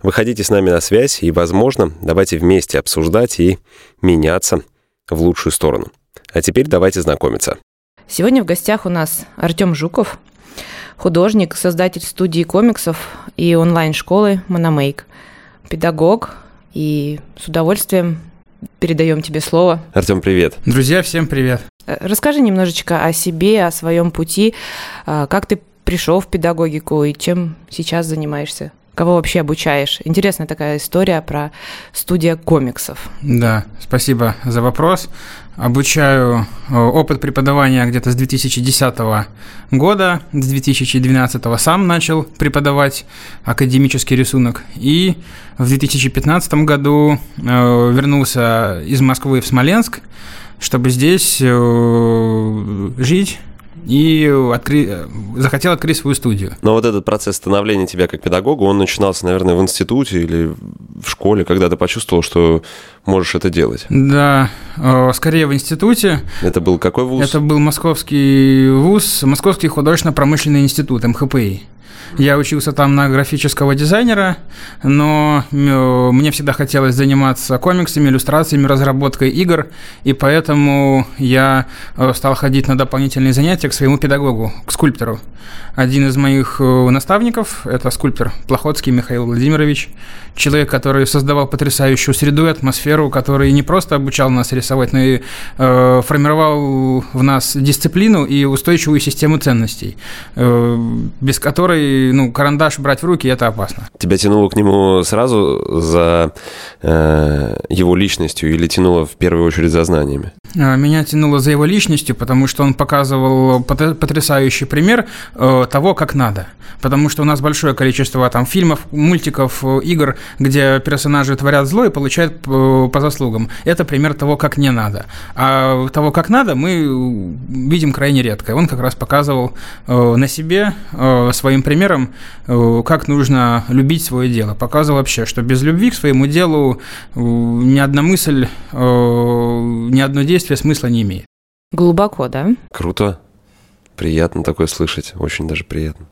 Выходите с нами на связь и, возможно, давайте вместе обсуждать и меняться в лучшую сторону. А теперь давайте знакомиться. Сегодня в гостях у нас Артем Жуков, художник, создатель студии комиксов и онлайн-школы Мономейк, педагог, и с удовольствием передаем тебе слово. Артем, привет. Друзья, всем привет. Э, расскажи немножечко о себе, о своем пути, а, как ты пришел в педагогику и чем сейчас занимаешься? Кого вообще обучаешь? Интересная такая история про студия комиксов. Да, спасибо за вопрос. Обучаю э, опыт преподавания где-то с 2010 года, с 2012 сам начал преподавать академический рисунок. И в 2015 году э, вернулся из Москвы в Смоленск, чтобы здесь э, жить и откры... захотел открыть свою студию. Но вот этот процесс становления тебя как педагога, он начинался, наверное, в институте или в школе, когда ты почувствовал, что можешь это делать? Да, э, скорее в институте. Это был какой вуз? Это был московский вуз, Московский художественно-промышленный институт, МХПИ. Я учился там на графического дизайнера, но э, мне всегда хотелось заниматься комиксами, иллюстрациями, разработкой игр, и поэтому я э, стал ходить на дополнительные занятия к своему педагогу, к скульптору. Один из моих э, наставников – это скульптор Плохотский Михаил Владимирович, человек, который создавал потрясающую среду и атмосферу, который не просто обучал нас рисовать, но и э, формировал в нас дисциплину и устойчивую систему ценностей, э, без которой ну, карандаш брать в руки – это опасно. Тебя тянуло к нему сразу за э, его личностью или тянуло в первую очередь за знаниями? А, меня тянуло за его личностью, потому что он показывал потрясающий пример э, того, как надо. Потому что у нас большое количество там фильмов, мультиков, э, игр, где персонажи творят зло и получают э, по заслугам. Это пример того, как не надо. А того, как надо, мы видим крайне редко. Он как раз показывал на себе своим примером, как нужно любить свое дело. Показывал вообще, что без любви к своему делу ни одна мысль, ни одно действие действие смысла не имеет. Глубоко, да? Круто. Приятно такое слышать. Очень даже приятно.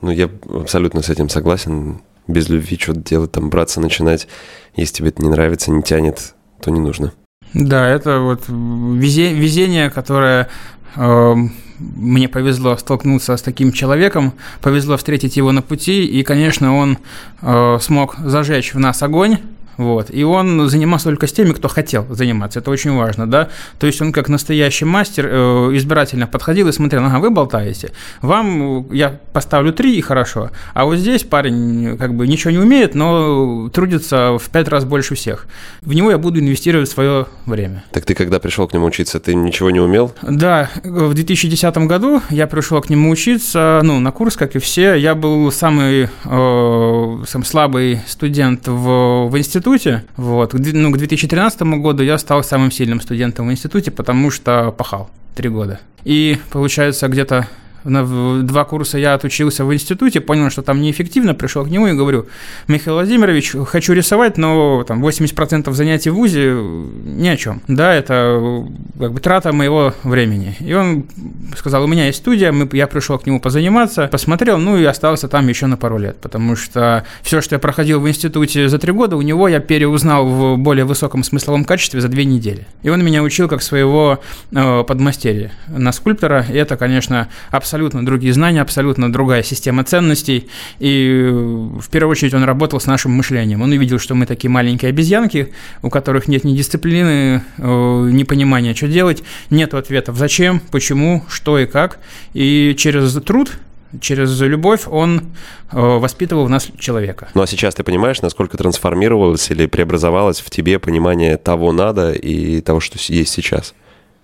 Ну, я абсолютно с этим согласен. Без любви что-то делать, там, браться, начинать. Если тебе это не нравится, не тянет, то не нужно. Да, это вот везение, которое э, мне повезло столкнуться с таким человеком, повезло встретить его на пути, и, конечно, он э, смог зажечь в нас огонь, вот. И он занимался только с теми, кто хотел заниматься. Это очень важно, да. То есть он как настоящий мастер э, избирательно подходил и смотрел, ага, вы болтаете. Вам я поставлю три и хорошо. А вот здесь парень как бы ничего не умеет, но трудится в пять раз больше всех. В него я буду инвестировать свое время. Так ты когда пришел к нему учиться, ты ничего не умел? Да, в 2010 году я пришел к нему учиться, ну, на курс, как и все. Я был самый, э, самый слабый студент в, в институте, институте. Вот. Ну, к 2013 году я стал самым сильным студентом в институте, потому что пахал три года. И, получается, где-то на два курса я отучился в институте, понял, что там неэффективно, пришел к нему и говорю, Михаил Владимирович, хочу рисовать, но там 80% занятий в ВУЗе ни о чем. Да, это как бы трата моего времени. И он сказал, у меня есть студия, мы, я пришел к нему позаниматься, посмотрел, ну и остался там еще на пару лет, потому что все, что я проходил в институте за три года, у него я переузнал в более высоком смысловом качестве за две недели. И он меня учил как своего э, подмастерья на скульптора, и это, конечно, абсолютно абсолютно другие знания, абсолютно другая система ценностей. И в первую очередь он работал с нашим мышлением. Он увидел, что мы такие маленькие обезьянки, у которых нет ни дисциплины, э, ни понимания, что делать, нет ответов зачем, почему, что и как. И через труд через любовь он э, воспитывал в нас человека. Ну а сейчас ты понимаешь, насколько трансформировалось или преобразовалось в тебе понимание того надо и того, что есть сейчас?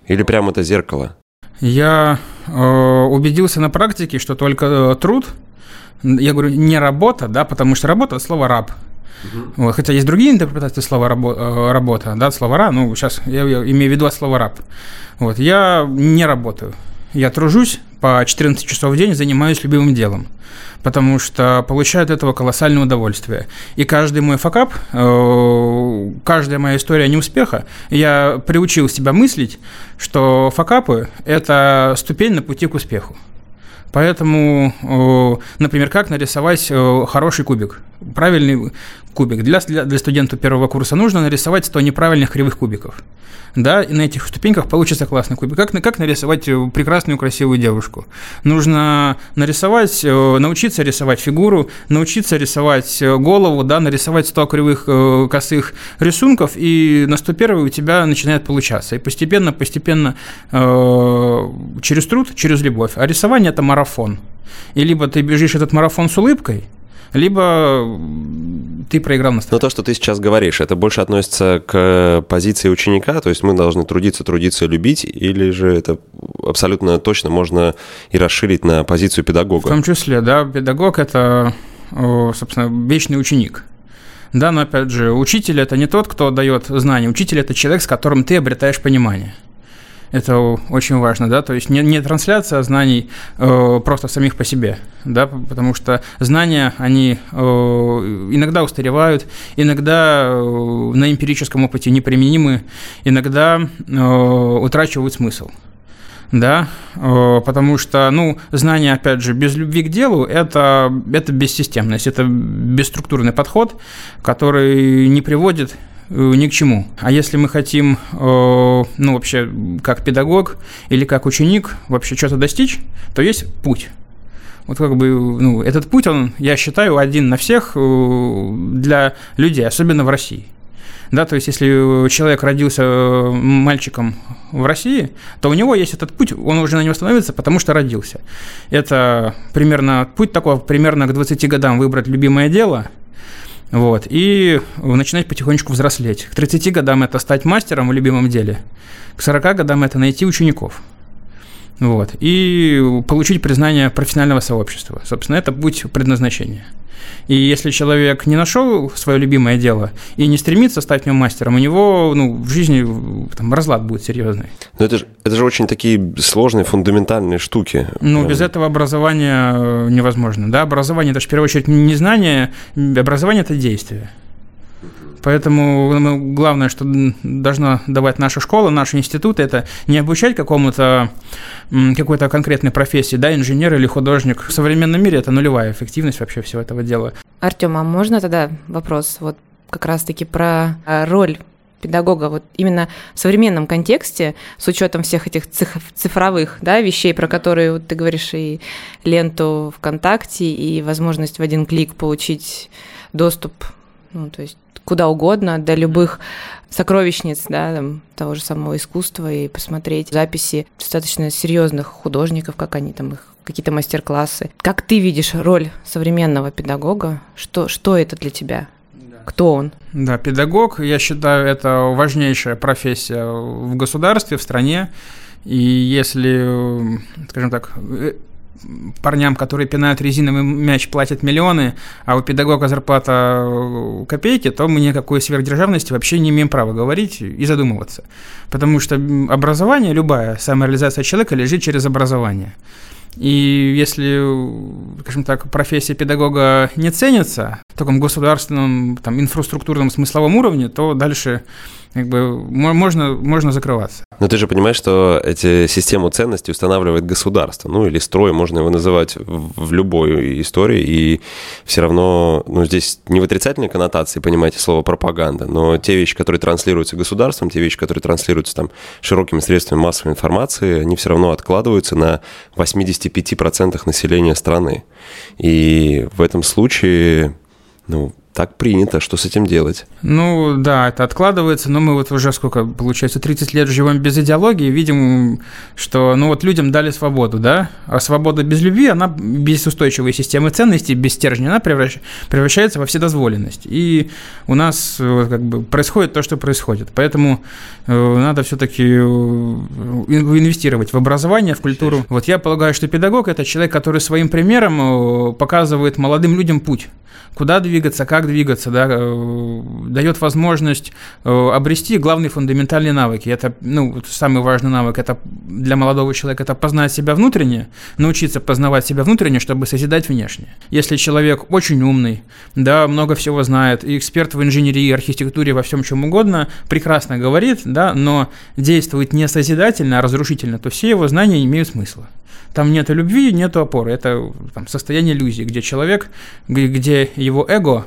Или прямо это зеркало? Я э, убедился на практике, что только э, труд, я говорю, не работа, да, потому что работа – слово «раб». Угу. Хотя есть другие интерпретации слова рабо- э, работа, да, словара, ну, сейчас я, я имею в виду слово раб. Вот, я не работаю. Я тружусь по 14 часов в день, занимаюсь любимым делом, потому что получаю от этого колоссальное удовольствие. И каждый мой факап, э, каждая моя история неуспеха, я приучил себя мыслить, что факапы – это ступень на пути к успеху. Поэтому, например, как нарисовать хороший кубик, правильный кубик. Для, для студента первого курса нужно нарисовать 100 неправильных кривых кубиков. Да, и на этих ступеньках получится классный кубик. Как, как нарисовать э, прекрасную, красивую девушку? Нужно нарисовать, научиться рисовать фигуру, научиться рисовать голову, да, нарисовать 100 кривых косых рисунков, и на 101 у тебя начинает получаться. И постепенно, постепенно, через труд, через любовь. А рисование – это марафон. И либо ты бежишь этот марафон с улыбкой, либо ты проиграл на старте. Но то, что ты сейчас говоришь, это больше относится к позиции ученика, то есть мы должны трудиться, трудиться, любить, или же это абсолютно точно можно и расширить на позицию педагога? В том числе, да, педагог – это, собственно, вечный ученик. Да, но опять же, учитель – это не тот, кто дает знания, учитель – это человек, с которым ты обретаешь понимание. Это очень важно, да, то есть не, не трансляция знаний э, просто самих по себе, да, потому что знания, они э, иногда устаревают, иногда э, на эмпирическом опыте неприменимы, иногда э, утрачивают смысл да, э, потому что, ну, знание, опять же, без любви к делу это, это бессистемность, это бесструктурный подход, который не приводит ни к чему. А если мы хотим, э, ну, вообще, как педагог или как ученик вообще что-то достичь, то есть путь. Вот как бы, ну, этот путь, он, я считаю, один на всех э, для людей, особенно в России. Да, то есть, если человек родился мальчиком в России, то у него есть этот путь, он уже на него становится, потому что родился. Это примерно путь такой, примерно к 20 годам выбрать любимое дело – вот, и начинать потихонечку взрослеть. К 30 годам это стать мастером в любимом деле, к 40 годам это найти учеников. Вот, и получить признание профессионального сообщества. Собственно, это путь предназначения. И если человек не нашел свое любимое дело и не стремится стать в нем мастером, у него ну, в жизни там, разлад будет серьезный. Но это же, это же очень такие сложные, фундаментальные штуки. Ну, без этого образования э, невозможно. Да? Образование – это же в первую очередь не знание, образование – это действие. Поэтому ну, главное, что должна давать наша школа, наши институты, это не обучать какому-то какой-то конкретной профессии, да, инженер или художник. В современном мире это нулевая эффективность вообще всего этого дела. Артем, а можно тогда вопрос вот как раз-таки про а, роль педагога вот именно в современном контексте, с учетом всех этих цифровых да, вещей, про которые вот, ты говоришь, и ленту ВКонтакте, и возможность в один клик получить доступ, ну, то есть куда угодно, до любых сокровищниц, да, там, того же самого искусства и посмотреть записи достаточно серьезных художников, как они там их какие-то мастер-классы. Как ты видишь роль современного педагога? Что, что это для тебя? Кто он? Да, педагог, я считаю, это важнейшая профессия в государстве, в стране. И если, скажем так, парням, которые пинают резиновый мяч, платят миллионы, а у педагога зарплата э, копейки, то мы никакой сверхдержавности вообще не имеем права говорить и задумываться. Потому что образование, любая самореализация человека лежит через образование. И если, скажем так, профессия педагога не ценится в таком государственном, там, инфраструктурном смысловом уровне, то дальше как бы можно, можно закрываться. Но ты же понимаешь, что эти систему ценностей устанавливает государство, ну или строй, можно его называть в любой истории, и все равно, ну здесь не в отрицательной коннотации, понимаете, слово пропаганда, но те вещи, которые транслируются государством, те вещи, которые транслируются там широкими средствами массовой информации, они все равно откладываются на 85% населения страны. И в этом случае, ну, так принято, что с этим делать? Ну да, это откладывается, но мы вот уже сколько, получается, 30 лет живем без идеологии, видим, что ну вот людям дали свободу, да, а свобода без любви, она без устойчивой системы ценностей, без стержня, она превращ, превращается во вседозволенность. И у нас как бы происходит то, что происходит. Поэтому э, надо все-таки э, инвестировать в образование, в культуру. Вот я полагаю, что педагог – это человек, который своим примером э, показывает молодым людям путь, куда двигаться, как двигаться, да, э, дает возможность э, обрести главные фундаментальные навыки. Это, ну, самый важный навык, это для молодого человека, это познать себя внутренне, научиться познавать себя внутренне, чтобы созидать внешне. Если человек очень умный, да, много всего знает, и эксперт в инженерии, архитектуре, во всем чем угодно, прекрасно говорит, да, но действует не созидательно, а разрушительно, то все его знания имеют смысла. Там нет любви, нет опоры. Это там, состояние иллюзии, где человек, где его эго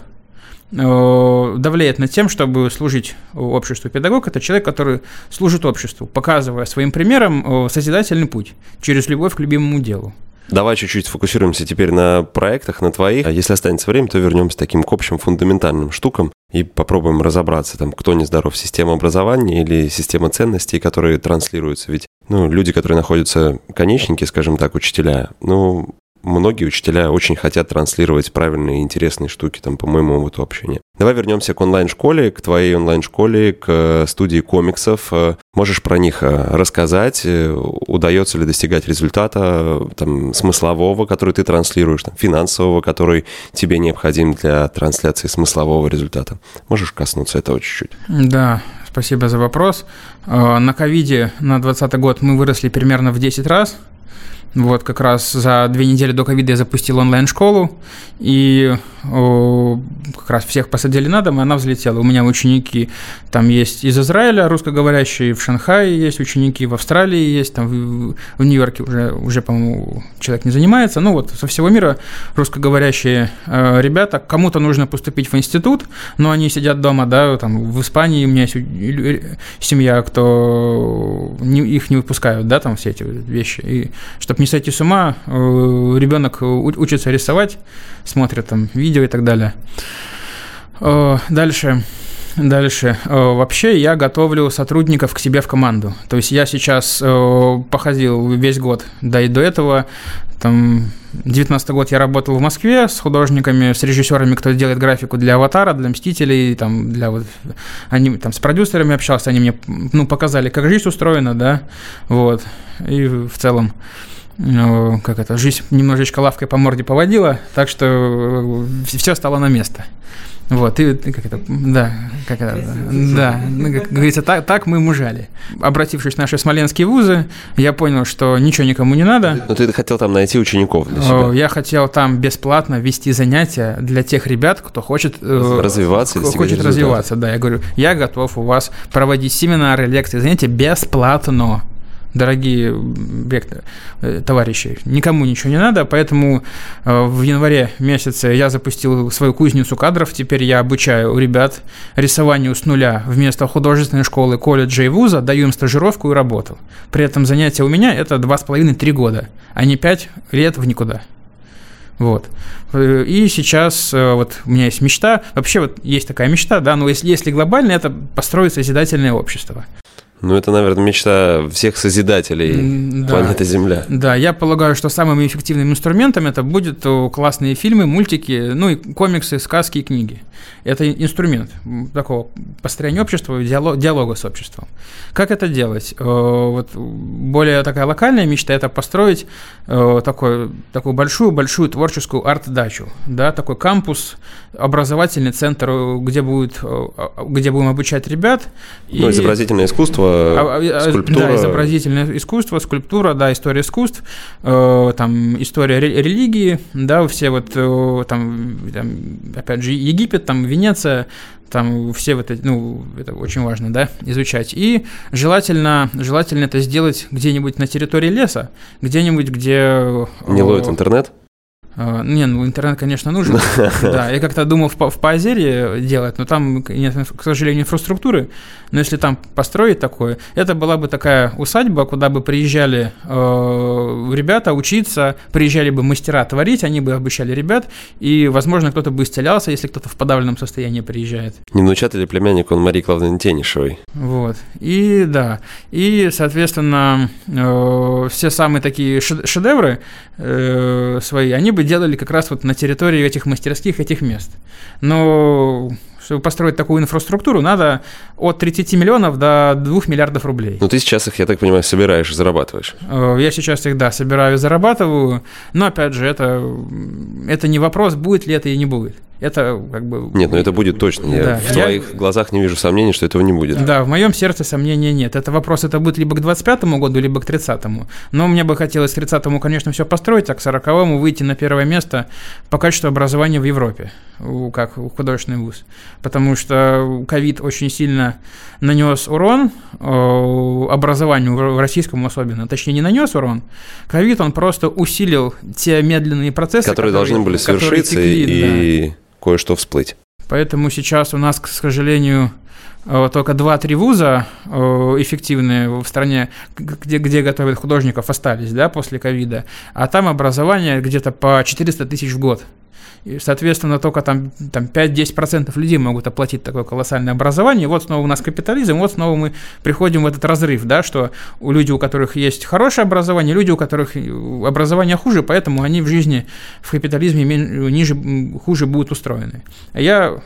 давляет над тем, чтобы служить обществу. Педагог – это человек, который служит обществу, показывая своим примером э, созидательный путь через любовь к любимому делу. Давай чуть-чуть сфокусируемся теперь на проектах, на твоих. А если останется время, то вернемся таким к общим фундаментальным штукам и попробуем разобраться, там, кто нездоров, система образования или система ценностей, которые транслируются. Ведь ну, люди, которые находятся, конечники, скажем так, учителя, ну, многие учителя очень хотят транслировать правильные и интересные штуки, там, по моему опыту общения. Давай вернемся к онлайн-школе, к твоей онлайн-школе, к студии комиксов. Можешь про них э, рассказать? Удается ли достигать результата там, смыслового, который ты транслируешь, там, финансового, который тебе необходим для трансляции смыслового результата? Можешь коснуться этого чуть-чуть? Да, спасибо за вопрос. Э, на ковиде на 2020 год мы выросли примерно в 10 раз – вот как раз за две недели до ковида я запустил онлайн-школу, и как раз всех посадили на дом, и она взлетела. У меня ученики там есть из Израиля, русскоговорящие, в Шанхае есть ученики, в Австралии есть, там в, в Нью-Йорке уже, уже, по-моему, человек не занимается. Ну вот, со всего мира русскоговорящие э, ребята, кому-то нужно поступить в институт, но они сидят дома, да, там в Испании у меня есть семья, кто не, их не выпускают, да, там все эти вещи, и чтобы не сойти с ума, э, ребенок учится рисовать, смотрит там видео и так далее. Э, дальше. Дальше. Э, вообще я готовлю сотрудников к себе в команду. То есть я сейчас походил весь год, да и до этого, там, 19 год я работал в Москве с художниками, с режиссерами, кто делает графику для «Аватара», для «Мстителей», там, для вот, они, там, с продюсерами общался, они мне, ну, показали, как жизнь устроена, да, вот, и в целом ну, как это, жизнь немножечко лавкой по морде поводила, так что э, все стало на место. Вот, и как это, да, как это, да, как говорится, так, так мы мужали. Обратившись в наши смоленские вузы, я понял, что ничего никому не надо. Но ты хотел там найти учеников для себя. Я хотел там бесплатно вести занятия для тех ребят, кто хочет э, развиваться, кто хочет развиваться, да. Я говорю, я готов у вас проводить семинары, лекции, занятия бесплатно дорогие э, товарищи, никому ничего не надо, поэтому э, в январе месяце я запустил свою кузницу кадров, теперь я обучаю ребят рисованию с нуля вместо художественной школы, колледжа и вуза, даю им стажировку и работу. При этом занятия у меня это 2,5-3 года, а не 5 лет в никуда. Вот. Э, и сейчас вот у меня есть мечта, вообще вот есть такая мечта, да, но если, если глобально, это построить созидательное общество. Ну, это, наверное, мечта всех созидателей да. планеты Земля. Да, я полагаю, что самым эффективным инструментом это будет классные фильмы, мультики, ну и комиксы, сказки и книги. Это инструмент такого построения общества, диалога с обществом. Как это делать? Вот более такая локальная мечта – это построить такой, такую большую-большую творческую арт-дачу, да, такой кампус, образовательный центр, где, будет, где будем обучать ребят. Ну, и... изобразительное искусство а, а, а, скульптура. Да, изобразительное искусство, скульптура, да, история искусств, э, там история религии, да, все вот э, там, там, опять же, Египет, там Венеция, там все вот эти, ну, это очень важно, да, изучать. И желательно, желательно это сделать где-нибудь на территории леса, где-нибудь, где... Э, Не ловит интернет? А, не, ну интернет, конечно, нужен. Да, я как-то думал в, в Поозерье делать, но там нет, к сожалению, инфраструктуры. Но если там построить такое, это была бы такая усадьба, куда бы приезжали э, ребята учиться, приезжали бы мастера творить, они бы обучали ребят, и, возможно, кто-то бы исцелялся, если кто-то в подавленном состоянии приезжает. Не внучат ли племянник он Марии Клавдовны Тенишевой? Вот. И да. И, соответственно, э, все самые такие шедевры э, свои, они бы делали как раз вот на территории этих мастерских, этих мест. Но чтобы построить такую инфраструктуру, надо от 30 миллионов до 2 миллиардов рублей. Ну, ты сейчас их, я так понимаю, собираешь, зарабатываешь. Э, я сейчас их, да, собираю, зарабатываю, но, опять же, это, это не вопрос, будет ли это и не будет. Это как бы... Нет, ну это будет точно. Я да. в твоих я... глазах не вижу сомнений, что этого не будет. Да, в моем сердце сомнений нет. Это вопрос, это будет либо к 25-му году, либо к 30-му. Но мне бы хотелось к 30-му, конечно, все построить, а к 40-му выйти на первое место по качеству образования в Европе, как художественный вуз. Потому что ковид очень сильно нанес урон образованию, в российском особенно. Точнее, не нанес урон. Ковид, он просто усилил те медленные процессы, которые, которые должны были совершиться текли, и... Да кое-что всплыть. Поэтому сейчас у нас, к сожалению, э, только 2-3 вуза э, эффективные в стране, где, где готовят художников, остались да, после ковида, а там образование где-то по 400 тысяч в год. И, соответственно, только там, там 5-10% людей могут оплатить такое колоссальное образование. Вот снова у нас капитализм, вот снова мы приходим в этот разрыв, да, что у людей, у которых есть хорошее образование, люди, у которых образование хуже, поэтому они в жизни в капитализме ниже, хуже будут устроены. Я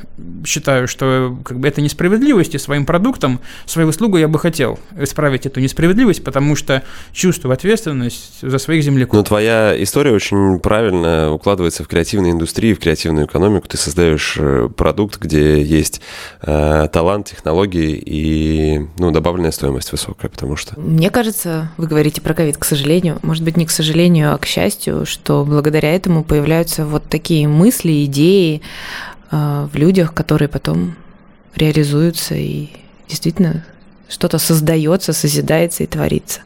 считаю, что как бы это несправедливость, и своим продуктом, своей услугой я бы хотел исправить эту несправедливость, потому что чувствую ответственность за своих земляков. Но твоя история очень правильно укладывается в креативную индустрию индустрии, в креативную экономику, ты создаешь э, продукт, где есть э, талант, технологии и ну, добавленная стоимость высокая, потому что... Мне кажется, вы говорите про ковид, к сожалению, может быть, не к сожалению, а к счастью, что благодаря этому появляются вот такие мысли, идеи э, в людях, которые потом реализуются и действительно что-то создается, созидается и творится.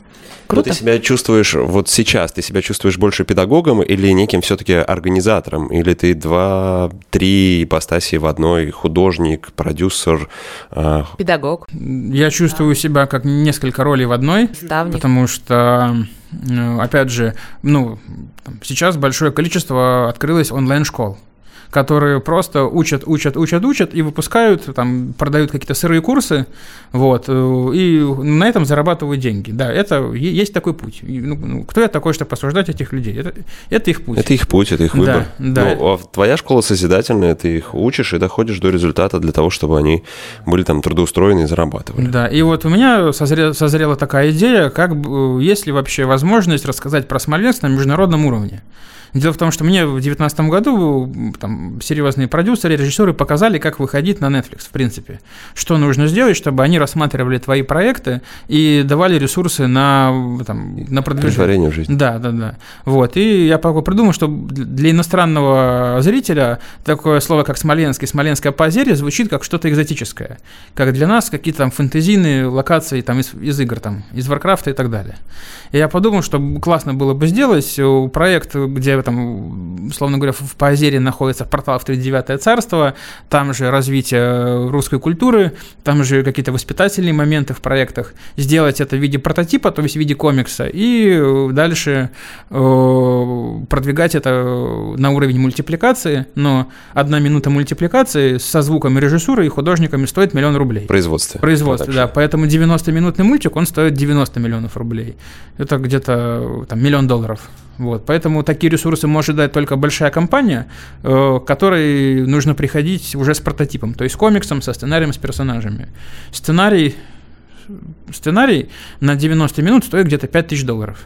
Круто. Но ты себя чувствуешь вот сейчас, ты себя чувствуешь больше педагогом или неким все-таки организатором? Или ты два-три ипостаси в одной, художник, продюсер? Э... Педагог. Я чувствую себя как несколько ролей в одной, Ставник. потому что опять же, ну, сейчас большое количество открылось онлайн-школ которые просто учат, учат, учат, учат и выпускают, там, продают какие-то сырые курсы, вот, э, и на этом зарабатывают деньги. Да, это есть такой путь. Ну, ну, кто я такой, чтобы осуждать этих людей? Это, это их путь. Это их путь, это их выбор. Да, да. Ну, а твоя школа созидательная, ты их учишь и доходишь до результата для того, чтобы они были там трудоустроены и зарабатывали. Да, и вот у меня созрела, созрела такая идея, как есть ли вообще возможность рассказать про Смоленск на международном уровне. Дело в том, что мне в 2019 году там, серьезные продюсеры, режиссеры показали, как выходить на Netflix, в принципе. Что нужно сделать, чтобы они рассматривали твои проекты и давали ресурсы на, там, на продвижение. жизни. Да, да, да. Вот. И я придумал, что для иностранного зрителя такое слово, как Смоленский, Смоленская позерия звучит как что-то экзотическое. Как для нас какие-то там фэнтезийные локации там, из, из игр, там, из Варкрафта и так далее. И я подумал, что классно было бы сделать э, проект, где там, условно говоря, в Поозере находится портал в 39 царство, там же развитие русской культуры, там же какие-то воспитательные моменты в проектах, сделать это в виде прототипа, то есть в виде комикса, и дальше э, продвигать это на уровень мультипликации, но одна минута мультипликации со звуком режиссуры и художниками стоит миллион рублей. Производство. Производство, да, поэтому 90-минутный мультик, он стоит 90 миллионов рублей. Это где-то там миллион долларов. Вот, поэтому такие ресурсы может дать только большая компания, э, которой нужно приходить уже с прототипом, то есть комиксом, со сценарием, с персонажами. Сценарий, сценарий на 90 минут стоит где-то 5000 долларов.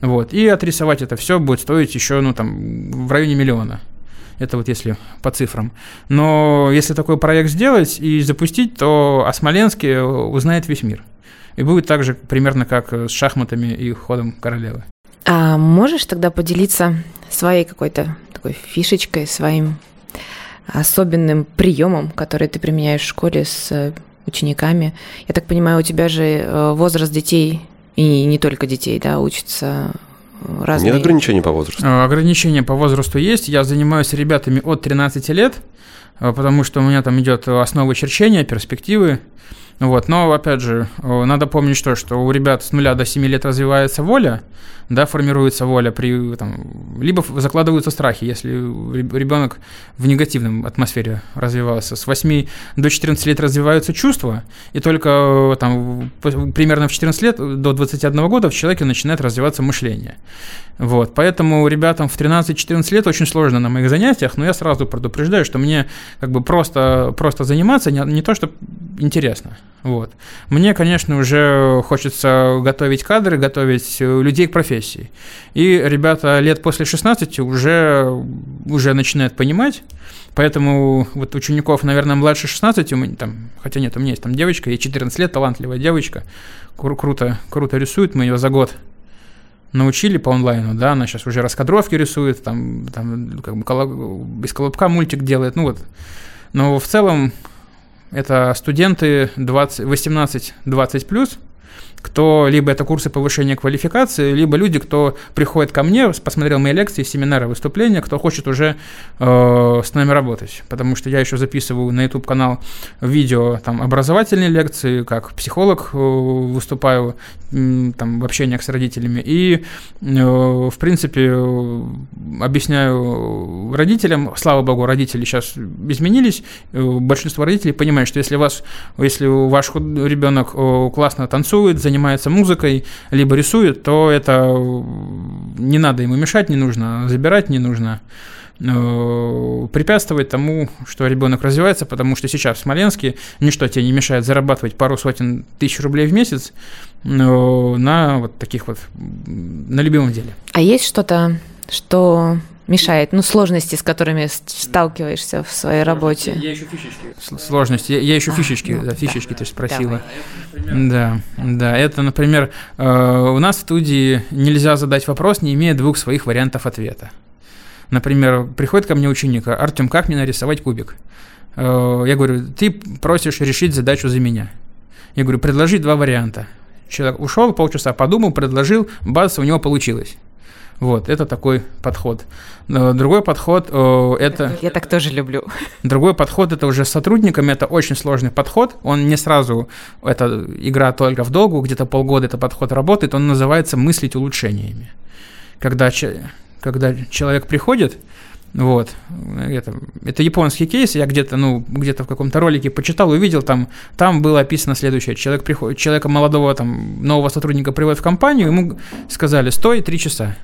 Вот, и отрисовать это все будет стоить еще, ну, там, в районе миллиона. Это вот если по цифрам. Но если такой проект сделать и запустить, то о Смоленске узнает весь мир. И будет так же примерно как с шахматами и ходом королевы. А можешь тогда поделиться своей какой-то такой фишечкой, своим особенным приемом, который ты применяешь в школе с э, учениками? Я так понимаю, у тебя же э, возраст детей и не только детей, да, учатся э, разные... Нет ограничений по возрасту? Ограничения по возрасту есть. Я занимаюсь ребятами от 13 лет, потому что у меня там идет основа черчения, перспективы. Вот, но, опять же, надо помнить, что, что у ребят с нуля до 7 лет развивается воля, да, формируется воля, при, там, либо закладываются страхи, если ребенок в негативном атмосфере развивался. С 8 до 14 лет развиваются чувства, и только там, примерно в 14 лет до 21 года в человеке начинает развиваться мышление. Вот, поэтому ребятам в 13-14 лет очень сложно на моих занятиях, но я сразу предупреждаю, что мне как бы просто, просто заниматься не, не то, что интересно. Вот. Мне, конечно, уже хочется готовить кадры, готовить э, людей к профессии. И ребята лет после 16 уже, уже начинают понимать, Поэтому вот учеников, наверное, младше 16, у меня, там, хотя нет, у меня есть там девочка, ей 14 лет, талантливая девочка, кру- круто, круто рисует, мы ее за год научили по онлайну, да, она сейчас уже раскадровки рисует, там, там как бы колоб, без колобка мультик делает, ну вот. Но в целом это студенты 18-20 плюс, кто либо это курсы повышения квалификации, либо люди, кто приходит ко мне, посмотрел мои лекции, семинары, выступления, кто хочет уже э, с нами работать. Потому что я еще записываю на YouTube канал видео там образовательные лекции, как психолог э, выступаю э, там в общениях с родителями и э, в принципе э, объясняю родителям, слава богу, родители сейчас изменились, э, большинство родителей понимает, что если вас, если ваш ребенок э, классно танцует, занимается музыкой, либо рисует, то это не надо ему мешать, не нужно забирать, не нужно э, препятствовать тому, что ребенок развивается, потому что сейчас в Смоленске ничто тебе не мешает зарабатывать пару сотен тысяч рублей в месяц на вот таких вот, на любимом деле. А есть что-то, что мешает? Ну, сложности, с которыми сталкиваешься в своей работе. Я еще фишечки. Сложности. Я, я еще а, фишечки, ну, да, фишечки да. ты спросила. Давай. Да, да. Это, например, э, у нас в студии нельзя задать вопрос, не имея двух своих вариантов ответа. Например, приходит ко мне ученик, Артем, как мне нарисовать кубик? Э, я говорю, ты просишь решить задачу за меня. Я говорю, предложи два варианта. Человек ушел, полчаса подумал, предложил, бац, у него получилось. Вот, это такой подход. Другой подход э, это... Я так тоже люблю. Другой подход это уже с сотрудниками, это очень сложный подход. Он не сразу, это игра только в долгу, где-то полгода этот подход работает, он называется мыслить улучшениями. Когда, когда человек приходит, вот. Это, это японский кейс. Я где-то, ну, где-то в каком-то ролике почитал, увидел, там, там было описано следующее. Человек приходит, человека молодого, там, нового сотрудника приводят в компанию, ему сказали, стой три часа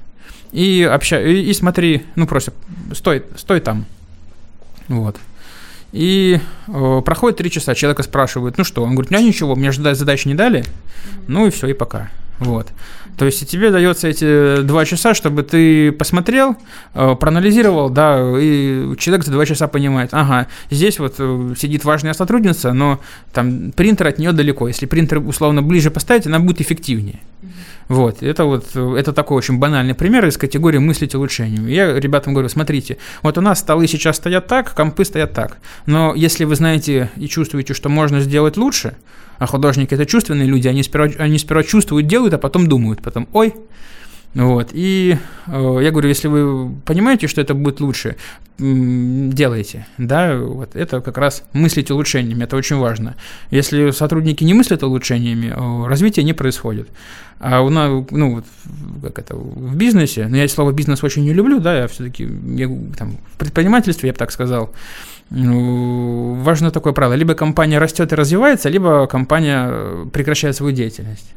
и, обща... и, и смотри, ну просто стой, стой там. Вот. И э, проходит три часа, человека спрашивают, ну что, он говорит, у меня ничего, мне же задачи не дали, ну и все, и пока. Вот. То есть тебе дается эти два часа, чтобы ты посмотрел, э, проанализировал, да, и человек за два часа понимает, ага, здесь вот э, сидит важная сотрудница, но там принтер от нее далеко. Если принтер условно ближе поставить, она будет эффективнее. Вот, это вот, это такой очень банальный пример из категории мыслить улучшением. Я ребятам говорю, смотрите, вот у нас столы сейчас стоят так, компы стоят так, но если вы знаете и чувствуете, что можно сделать лучше, а художники это чувственные люди, они сперва, они сперва чувствуют, делают, а потом думают, потом, ой, вот. И э, я говорю, если вы понимаете, что это будет лучше, делайте. Да, вот это как раз мыслить улучшениями, это очень важно. Если сотрудники не мыслят улучшениями, развитие не происходит. А у нас, ну, как это, в бизнесе, но ну, я слово бизнес очень не люблю, да, я все-таки там, в предпринимательстве, я бы так сказал, ну, важно такое правило. Либо компания растет и развивается, либо компания э, прекращает свою деятельность.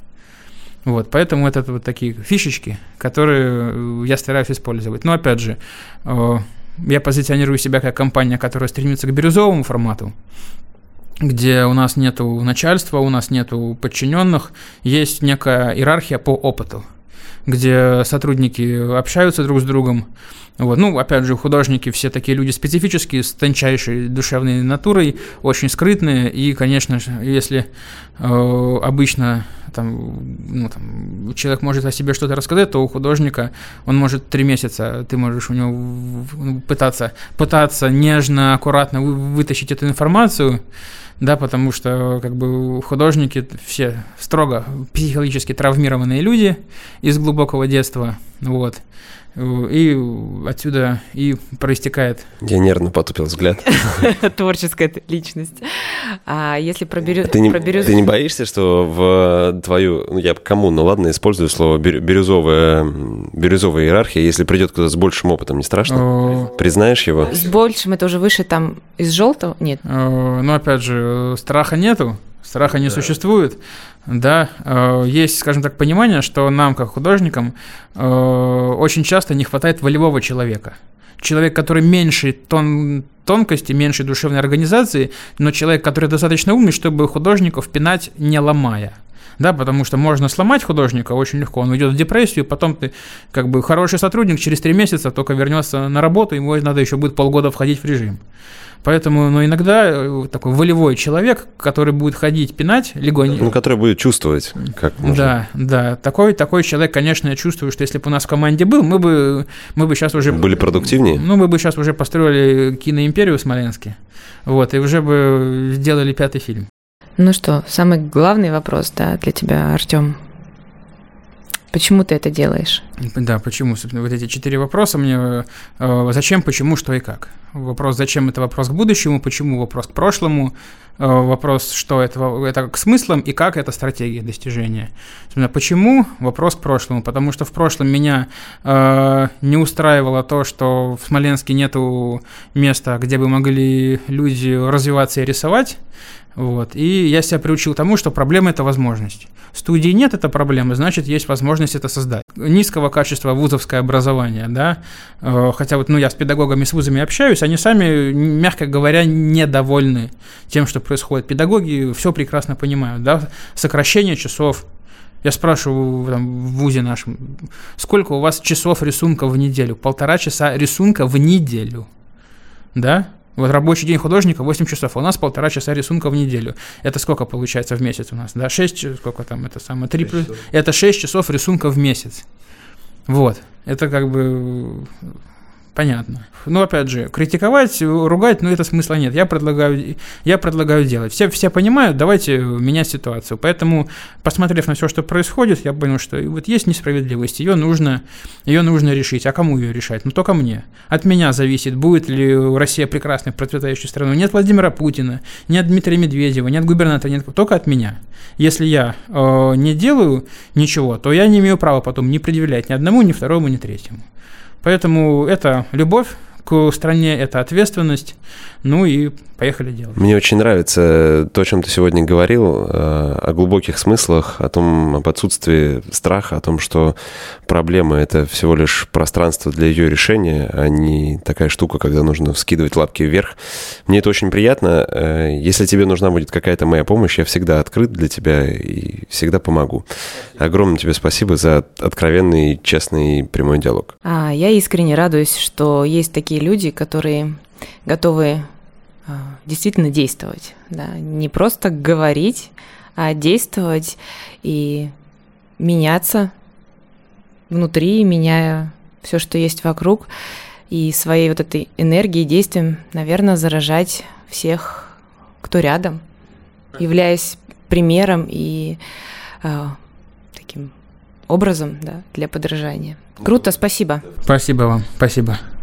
Вот, поэтому это вот такие фишечки, которые э, я стараюсь использовать. Но опять же, э, я позиционирую себя как компания, которая стремится к бирюзовому формату, где у нас нету начальства, у нас нету подчиненных, есть некая иерархия по опыту, где сотрудники общаются друг с другом, вот. Ну, опять же, художники все такие люди специфические, с тончайшей душевной натурой, очень скрытные. И, конечно же, если э, обычно там, ну, там, человек может о себе что-то рассказать, то у художника он может три месяца, ты можешь у него пытаться, пытаться нежно, аккуратно вытащить эту информацию, да, потому что как бы художники все строго психологически травмированные люди из глубокого детства, вот. И отсюда и проистекает. Я нервно потупил взгляд. Творческая личность. А если про, бирю... ты, не, про бирюзу... ты не боишься, что в твою, ну я кому, ну ладно, использую слово бирюзовая, бирюзовая иерархия, если придет кто-то с большим опытом, не страшно? Признаешь его? С большим это уже выше там из желтого? Нет. Ну опять же, страха нету, Страха не да. существует. Да, э, есть, скажем так, понимание, что нам, как художникам, э, очень часто не хватает волевого человека. Человек, который меньше тон, тонкости, меньше душевной организации, но человек, который достаточно умный, чтобы художников пинать, не ломая да, потому что можно сломать художника очень легко, он уйдет в депрессию, потом ты как бы хороший сотрудник через три месяца только вернется на работу, ему надо еще будет полгода входить в режим. Поэтому, ну, иногда э, такой волевой человек, который будет ходить, пинать легонько. Ну, который будет чувствовать, как можно. Да, да. Такой, такой человек, конечно, я чувствую, что если бы у нас в команде был, мы бы, мы бы сейчас уже... Были продуктивнее? Ну, мы бы сейчас уже построили киноимперию в Смоленске. Вот, и уже бы сделали пятый фильм. Ну что, самый главный вопрос, да, для тебя, Артем. Почему ты это делаешь? Да, почему? Собственно, вот эти четыре вопроса мне. Э, зачем, почему, что и как. Вопрос, зачем это вопрос к будущему, почему вопрос к прошлому, э, вопрос, что это, это к смыслам и как это стратегия достижения. Собственно, почему? Вопрос к прошлому. Потому что в прошлом меня э, не устраивало то, что в Смоленске нету места, где бы могли люди развиваться и рисовать. Вот. И я себя приучил тому, что проблема – это возможность. Студии нет, это проблема, значит, есть возможность это создать. Низкого качества вузовское образование, да, э, хотя вот, ну, я с педагогами, с вузами общаюсь, они сами, мягко говоря, недовольны тем, что происходит. Педагоги все прекрасно понимают, да, сокращение часов, я спрашиваю там, в ВУЗе нашем, сколько у вас часов рисунка в неделю? Полтора часа рисунка в неделю. Да? Вот рабочий день художника 8 часов, а у нас полтора часа рисунка в неделю. Это сколько получается в месяц у нас? Да, 6, сколько там, это самое, 3 плюс, это 6 часов рисунка в месяц. Вот, это как бы понятно. Ну, опять же, критиковать, ругать, ну, это смысла нет. Я предлагаю, я предлагаю делать. Все, все понимают, давайте менять ситуацию. Поэтому, посмотрев на все, что происходит, я понял, что вот есть несправедливость, ее нужно, ее нужно решить. А кому ее решать? Ну, только мне. От меня зависит, будет ли Россия прекрасной, процветающей страной. Нет Владимира Путина, нет Дмитрия Медведева, нет губернатора, нет, только от меня. Если я э, не делаю ничего, то я не имею права потом не предъявлять ни одному, ни второму, ни третьему. Поэтому это любовь к стране, это ответственность. Ну и поехали делать. Мне очень нравится то, о чем ты сегодня говорил, э, о глубоких смыслах, о том, об отсутствии страха, о том, что проблема — это всего лишь пространство для ее решения, а не такая штука, когда нужно вскидывать лапки вверх. Мне это очень приятно. Э, если тебе нужна будет какая-то моя помощь, я всегда открыт для тебя и всегда помогу. Огромное тебе спасибо за откровенный, честный, прямой диалог. А, я искренне радуюсь, что есть такие люди, которые готовы а, действительно действовать, да, не просто говорить, а действовать и меняться внутри, меняя все, что есть вокруг, и своей вот этой энергией, действием, наверное, заражать всех, кто рядом, являясь примером и э, таким образом да, для подражания. Круто, спасибо. Спасибо вам, спасибо.